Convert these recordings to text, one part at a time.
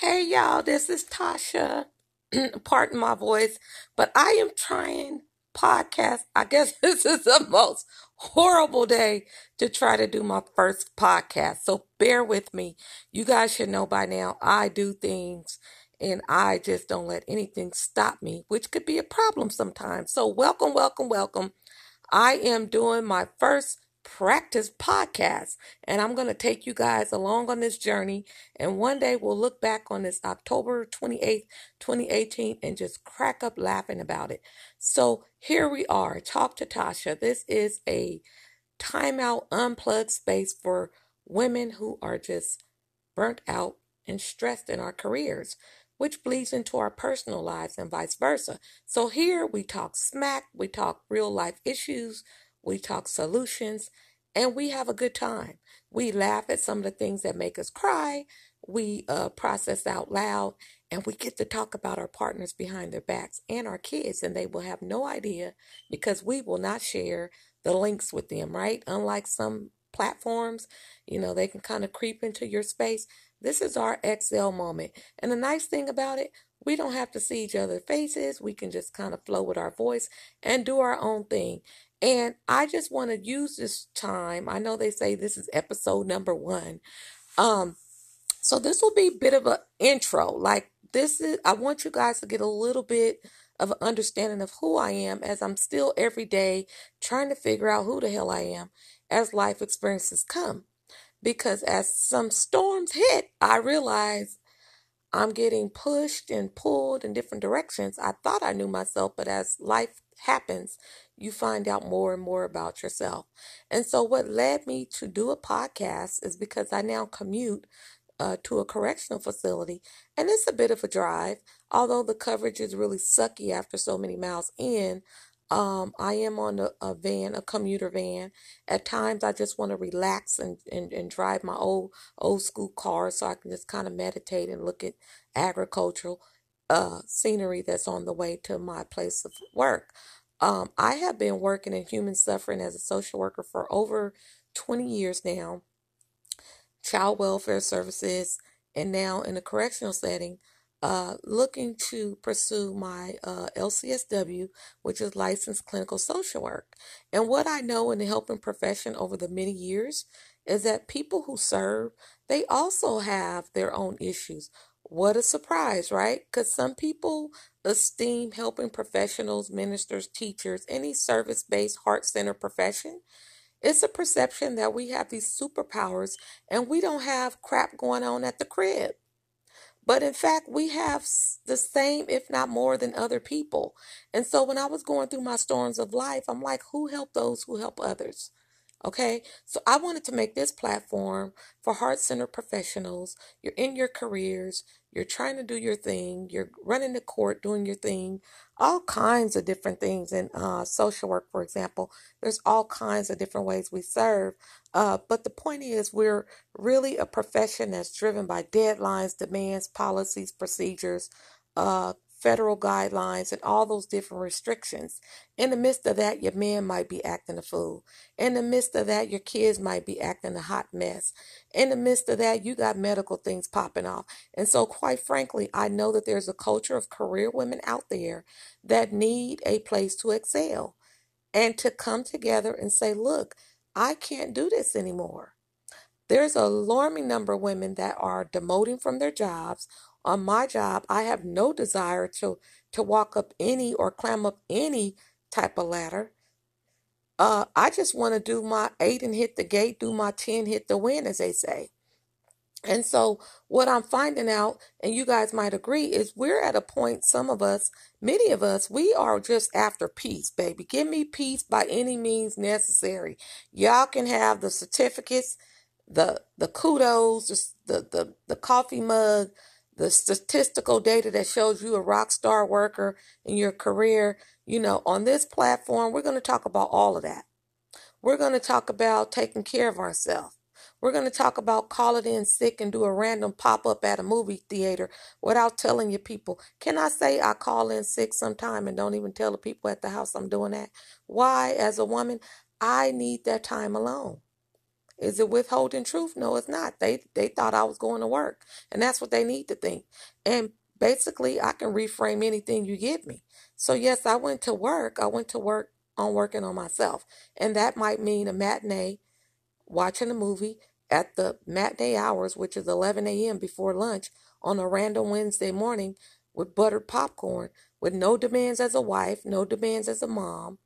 Hey y'all, this is Tasha. Pardon my voice, but I am trying podcast. I guess this is the most horrible day to try to do my first podcast. So bear with me. You guys should know by now I do things and I just don't let anything stop me, which could be a problem sometimes. So welcome, welcome, welcome. I am doing my first practice podcast. And I'm going to take you guys along on this journey. And one day we'll look back on this October 28th, 2018, and just crack up laughing about it. So here we are. Talk to Tasha. This is a timeout, unplugged space for women who are just burnt out and stressed in our careers. Which bleeds into our personal lives and vice versa. So, here we talk smack, we talk real life issues, we talk solutions, and we have a good time. We laugh at some of the things that make us cry, we uh, process out loud, and we get to talk about our partners behind their backs and our kids, and they will have no idea because we will not share the links with them, right? Unlike some platforms, you know, they can kind of creep into your space. This is our XL moment. And the nice thing about it, we don't have to see each other's faces. We can just kind of flow with our voice and do our own thing. And I just want to use this time. I know they say this is episode number one. Um, so this will be a bit of an intro. Like this is I want you guys to get a little bit of an understanding of who I am as I'm still every day trying to figure out who the hell I am as life experiences come. Because as some storms hit, I realize I'm getting pushed and pulled in different directions. I thought I knew myself, but as life happens, you find out more and more about yourself. And so, what led me to do a podcast is because I now commute uh, to a correctional facility, and it's a bit of a drive. Although the coverage is really sucky after so many miles in, um, I am on a, a, van, a commuter van. At times, I just want to relax and, and, and drive my old old school car so I can just kind of meditate and look at agricultural uh, scenery that's on the way to my place of work. Um, I have been working in human suffering as a social worker for over 20 years now, child welfare services, and now in a correctional setting, uh, looking to pursue my uh, LCSW, which is licensed clinical social work. And what I know in the helping profession over the many years is that people who serve, they also have their own issues. What a surprise, right? Because some people esteem helping professionals, ministers, teachers, any service based heart center profession. It's a perception that we have these superpowers and we don't have crap going on at the crib. But in fact, we have the same, if not more, than other people. And so when I was going through my storms of life, I'm like, who help those who help others? Okay, so I wanted to make this platform for heart center professionals. You're in your careers, you're trying to do your thing, you're running the court, doing your thing, all kinds of different things. In uh, social work, for example, there's all kinds of different ways we serve. Uh, but the point is, we're really a profession that's driven by deadlines, demands, policies, procedures, uh, federal guidelines and all those different restrictions. In the midst of that, your man might be acting a fool. In the midst of that, your kids might be acting a hot mess. In the midst of that, you got medical things popping off. And so, quite frankly, I know that there's a culture of career women out there that need a place to excel and to come together and say, look, I can't do this anymore. There's a alarming number of women that are demoting from their jobs on my job, I have no desire to to walk up any or climb up any type of ladder. Uh, I just want to do my eight and hit the gate, do my 10, hit the win, as they say. And so, what I'm finding out, and you guys might agree, is we're at a point, some of us, many of us, we are just after peace, baby. Give me peace by any means necessary. Y'all can have the certificates, the the kudos, the the, the coffee mug, the statistical data that shows you a rock star worker in your career, you know, on this platform, we're going to talk about all of that. We're going to talk about taking care of ourselves. We're going to talk about calling in sick and do a random pop up at a movie theater without telling your people. Can I say I call in sick sometime and don't even tell the people at the house I'm doing that? Why, as a woman, I need that time alone. Is it withholding truth? No, it's not. They they thought I was going to work. And that's what they need to think. And basically I can reframe anything you give me. So yes, I went to work. I went to work on working on myself. And that might mean a matinee, watching a movie at the matinee hours, which is 11 a.m. before lunch on a random Wednesday morning with buttered popcorn, with no demands as a wife, no demands as a mom,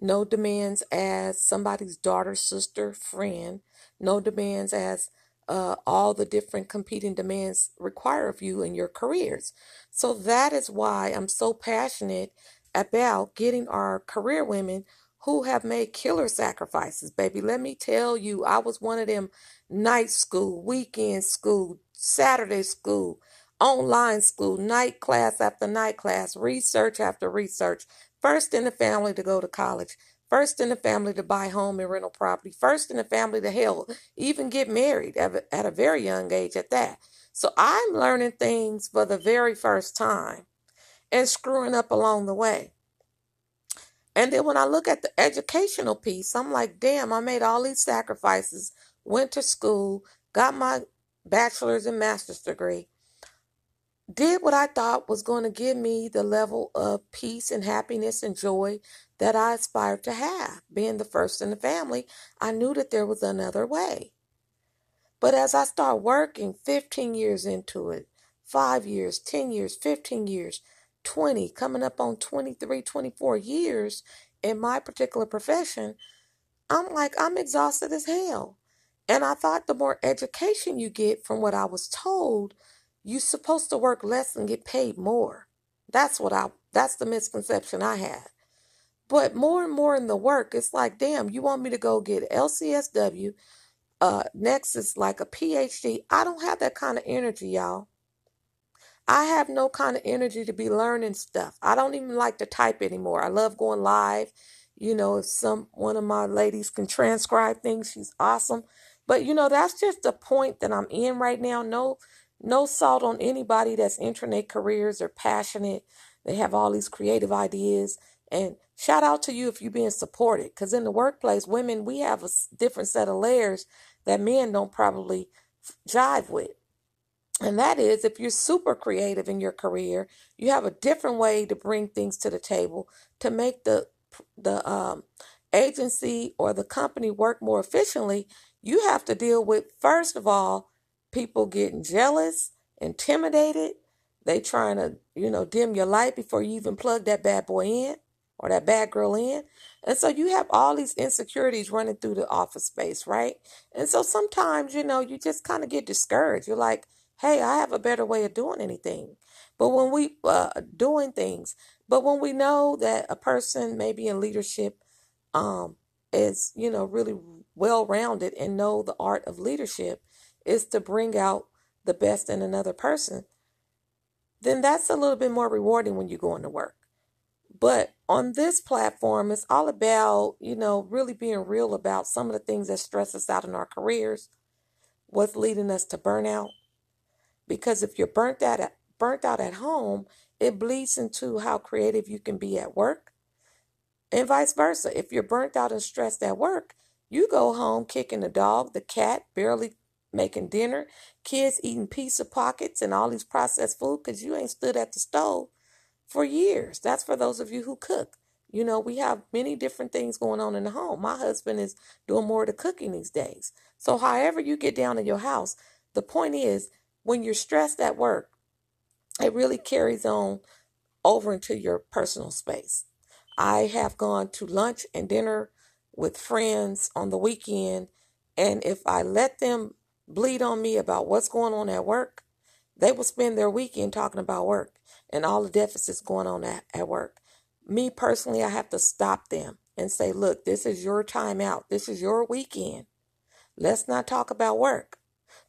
no demands as somebody's daughter, sister, friend, no demands as uh, all the different competing demands require of you in your careers. So that is why I'm so passionate about getting our career women who have made killer sacrifices, baby. Let me tell you, I was one of them night school, weekend school, Saturday school, online school, night class after night class, research after research, first in the family to go to college, first in the family to buy home and rental property, first in the family to hell, even get married at a very young age at that. So I'm learning things for the very first time and screwing up along the way. And then when I look at the educational piece, I'm like, damn, I made all these sacrifices, went to school, got my bachelor's and master's degree, did what I thought was going to give me the level of peace and happiness and joy that I aspired to have. Being the first in the family, I knew that there was another way. But as I start working 15 years into it, five years, 10 years, 15 years, 20, coming up on 23, 24 years in my particular profession, I'm like, I'm exhausted as hell. And I thought the more education you get from what I was told, you're supposed to work less and get paid more. That's what I that's the misconception I had. But more and more in the work, it's like, damn, you want me to go get LCSW, uh, next is like a PhD. I don't have that kind of energy, y'all. I have no kind of energy to be learning stuff. I don't even like to type anymore. I love going live. You know, if some one of my ladies can transcribe things, she's awesome. But you know, that's just the point that I'm in right now. No no salt on anybody that's entering careers. They're passionate. They have all these creative ideas. And shout out to you if you're being supported. Because in the workplace, women, we have a different set of layers that men don't probably jive with. And that is if you're super creative in your career, you have a different way to bring things to the table to make the the um, agency or the company work more efficiently. You have to deal with first of all people getting jealous, intimidated. They trying to, you know, dim your light before you even plug that bad boy in or that bad girl in. And so you have all these insecurities running through the office space, right? And so sometimes, you know, you just kind of get discouraged. You're like, hey, I have a better way of doing anything. But when we uh, doing things, but when we know that a person maybe in leadership um, is, you know, really well rounded and know the art of leadership, is to bring out the best in another person, then that's a little bit more rewarding when you're going to work. But on this platform, it's all about, you know, really being real about some of the things that stress us out in our careers, what's leading us to burnout. Because if you're burnt out at, burnt out at home, it bleeds into how creative you can be at work. And vice versa. If you're burnt out and stressed at work, you go home kicking the dog, the cat, barely making dinner, kids eating pizza pockets and all these processed food because you ain't stood at the stove for years. That's for those of you who cook. You know, we have many different things going on in the home. My husband is doing more of the cooking these days. So, however, you get down in your house, the point is when you're stressed at work, it really carries on over into your personal space. I have gone to lunch and dinner with friends on the weekend, and if I let them bleed on me about what's going on at work, they will spend their weekend talking about work and all the deficits going on at, at work. Me personally, I have to stop them and say, look, this is your time out. This is your weekend. Let's not talk about work.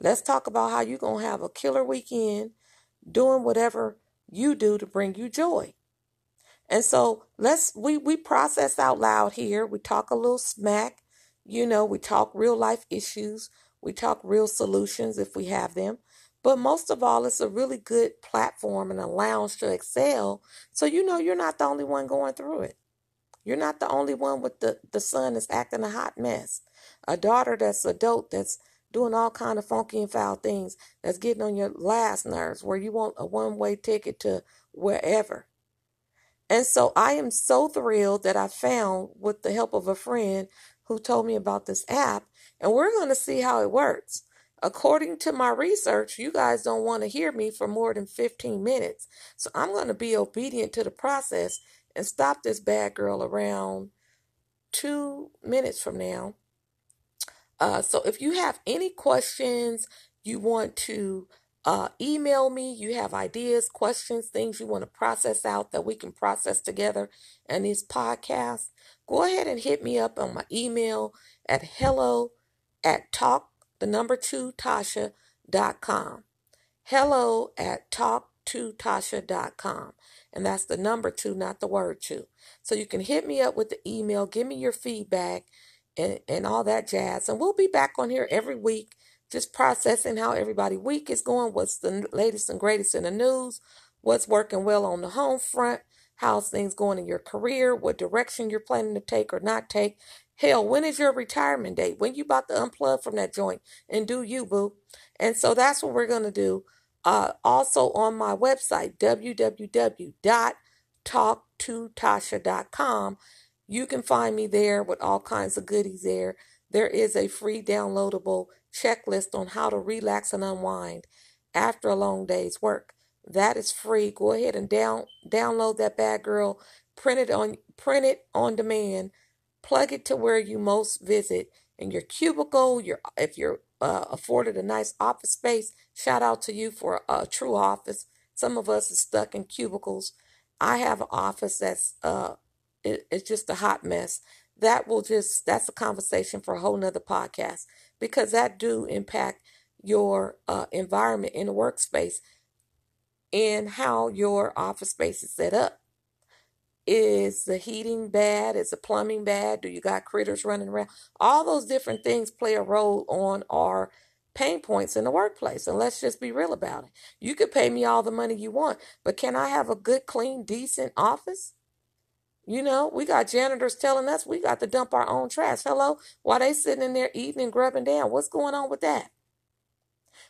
Let's talk about how you're going to have a killer weekend doing whatever you do to bring you joy. And so let's we we process out loud here. We talk a little smack, you know, we talk real life issues. We talk real solutions if we have them. But most of all, it's a really good platform and a lounge to excel. So you know you're not the only one going through it. You're not the only one with the, the son is acting a hot mess. a daughter that's adult that's doing all kind of funky and foul things that's getting on your last nerves where you want a one-way ticket to wherever. And so I am so thrilled that I found with the help of a friend who told me about this app and we're going to see how it works. According to my research, you guys don't want to hear me for more than 15 minutes. So I'm going to be obedient to the process and stop this bad girl around two minutes from now. Uh, so if you have any questions, you want to uh, email me, you have ideas, questions, things you want to process out that we can process together in this podcast, go ahead and hit me up on my email at hello at talk the number two tasha.com. Hello at talk to tasha.com. And that's the number two, not the word two. So you can hit me up with the email, give me your feedback and, and all that jazz. And we'll be back on here every week, just processing how everybody week is going, what's the latest and greatest in the news, what's working well on the home front, how's things going in your career, what direction you're planning to take or not take. Hell, when is your retirement date? When you about to unplug from that joint and do you, boo? And so that's what we're going to do. Uh, also on my website, www.talktotasha.com, you can find me there with all kinds of goodies there. There is a free downloadable checklist on how to relax and unwind after a long day's work. That is free. Go ahead and down download that bad girl, print it on print it on demand, plug it to where you most visit in your cubicle, your if you're uh, afforded a nice office space, shout out to you for a, a true office. Some of us are stuck in cubicles. I have an office that's uh, it, it's just a hot mess. That will just that's a conversation for a whole nother podcast because that do impact your uh, environment in the workspace and how your office space is set up. Is the heating bad? Is the plumbing bad? Do you got critters running around? All those different things play a role on our pain points in the workplace. And let's just be real about it. You could pay me all the money you want, but can I have a good, clean, decent office? You know, we got janitors telling us we got to dump our own trash. Hello? While they sitting in there eating and grubbing down. What's going on with that?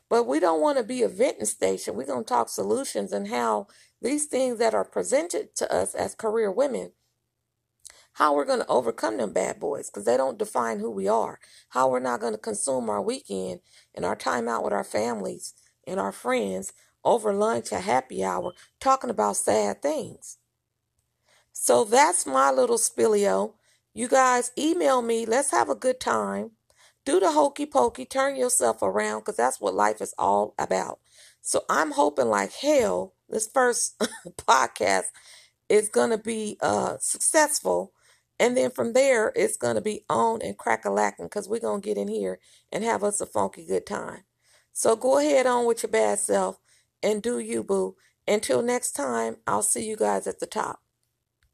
But we don't want to be a venting station. We're going to talk solutions and how these things that are presented to us as career women, how we're going to overcome them bad boys because they don't define who we are. How we're not going to consume our weekend and our time out with our families and our friends over lunch or happy hour talking about sad things. So that's my little spillio. You guys email me. Let's have a good time. Do the hokey pokey. Turn yourself around because that's what life is all about. So I'm hoping like hell this first podcast is going to be uh, successful. And then from there, it's going to be on and crack a lacking because we're going to get in here and have us a funky good time. So go ahead on with your bad self and do you, boo. Until next time, I'll see you guys at the top.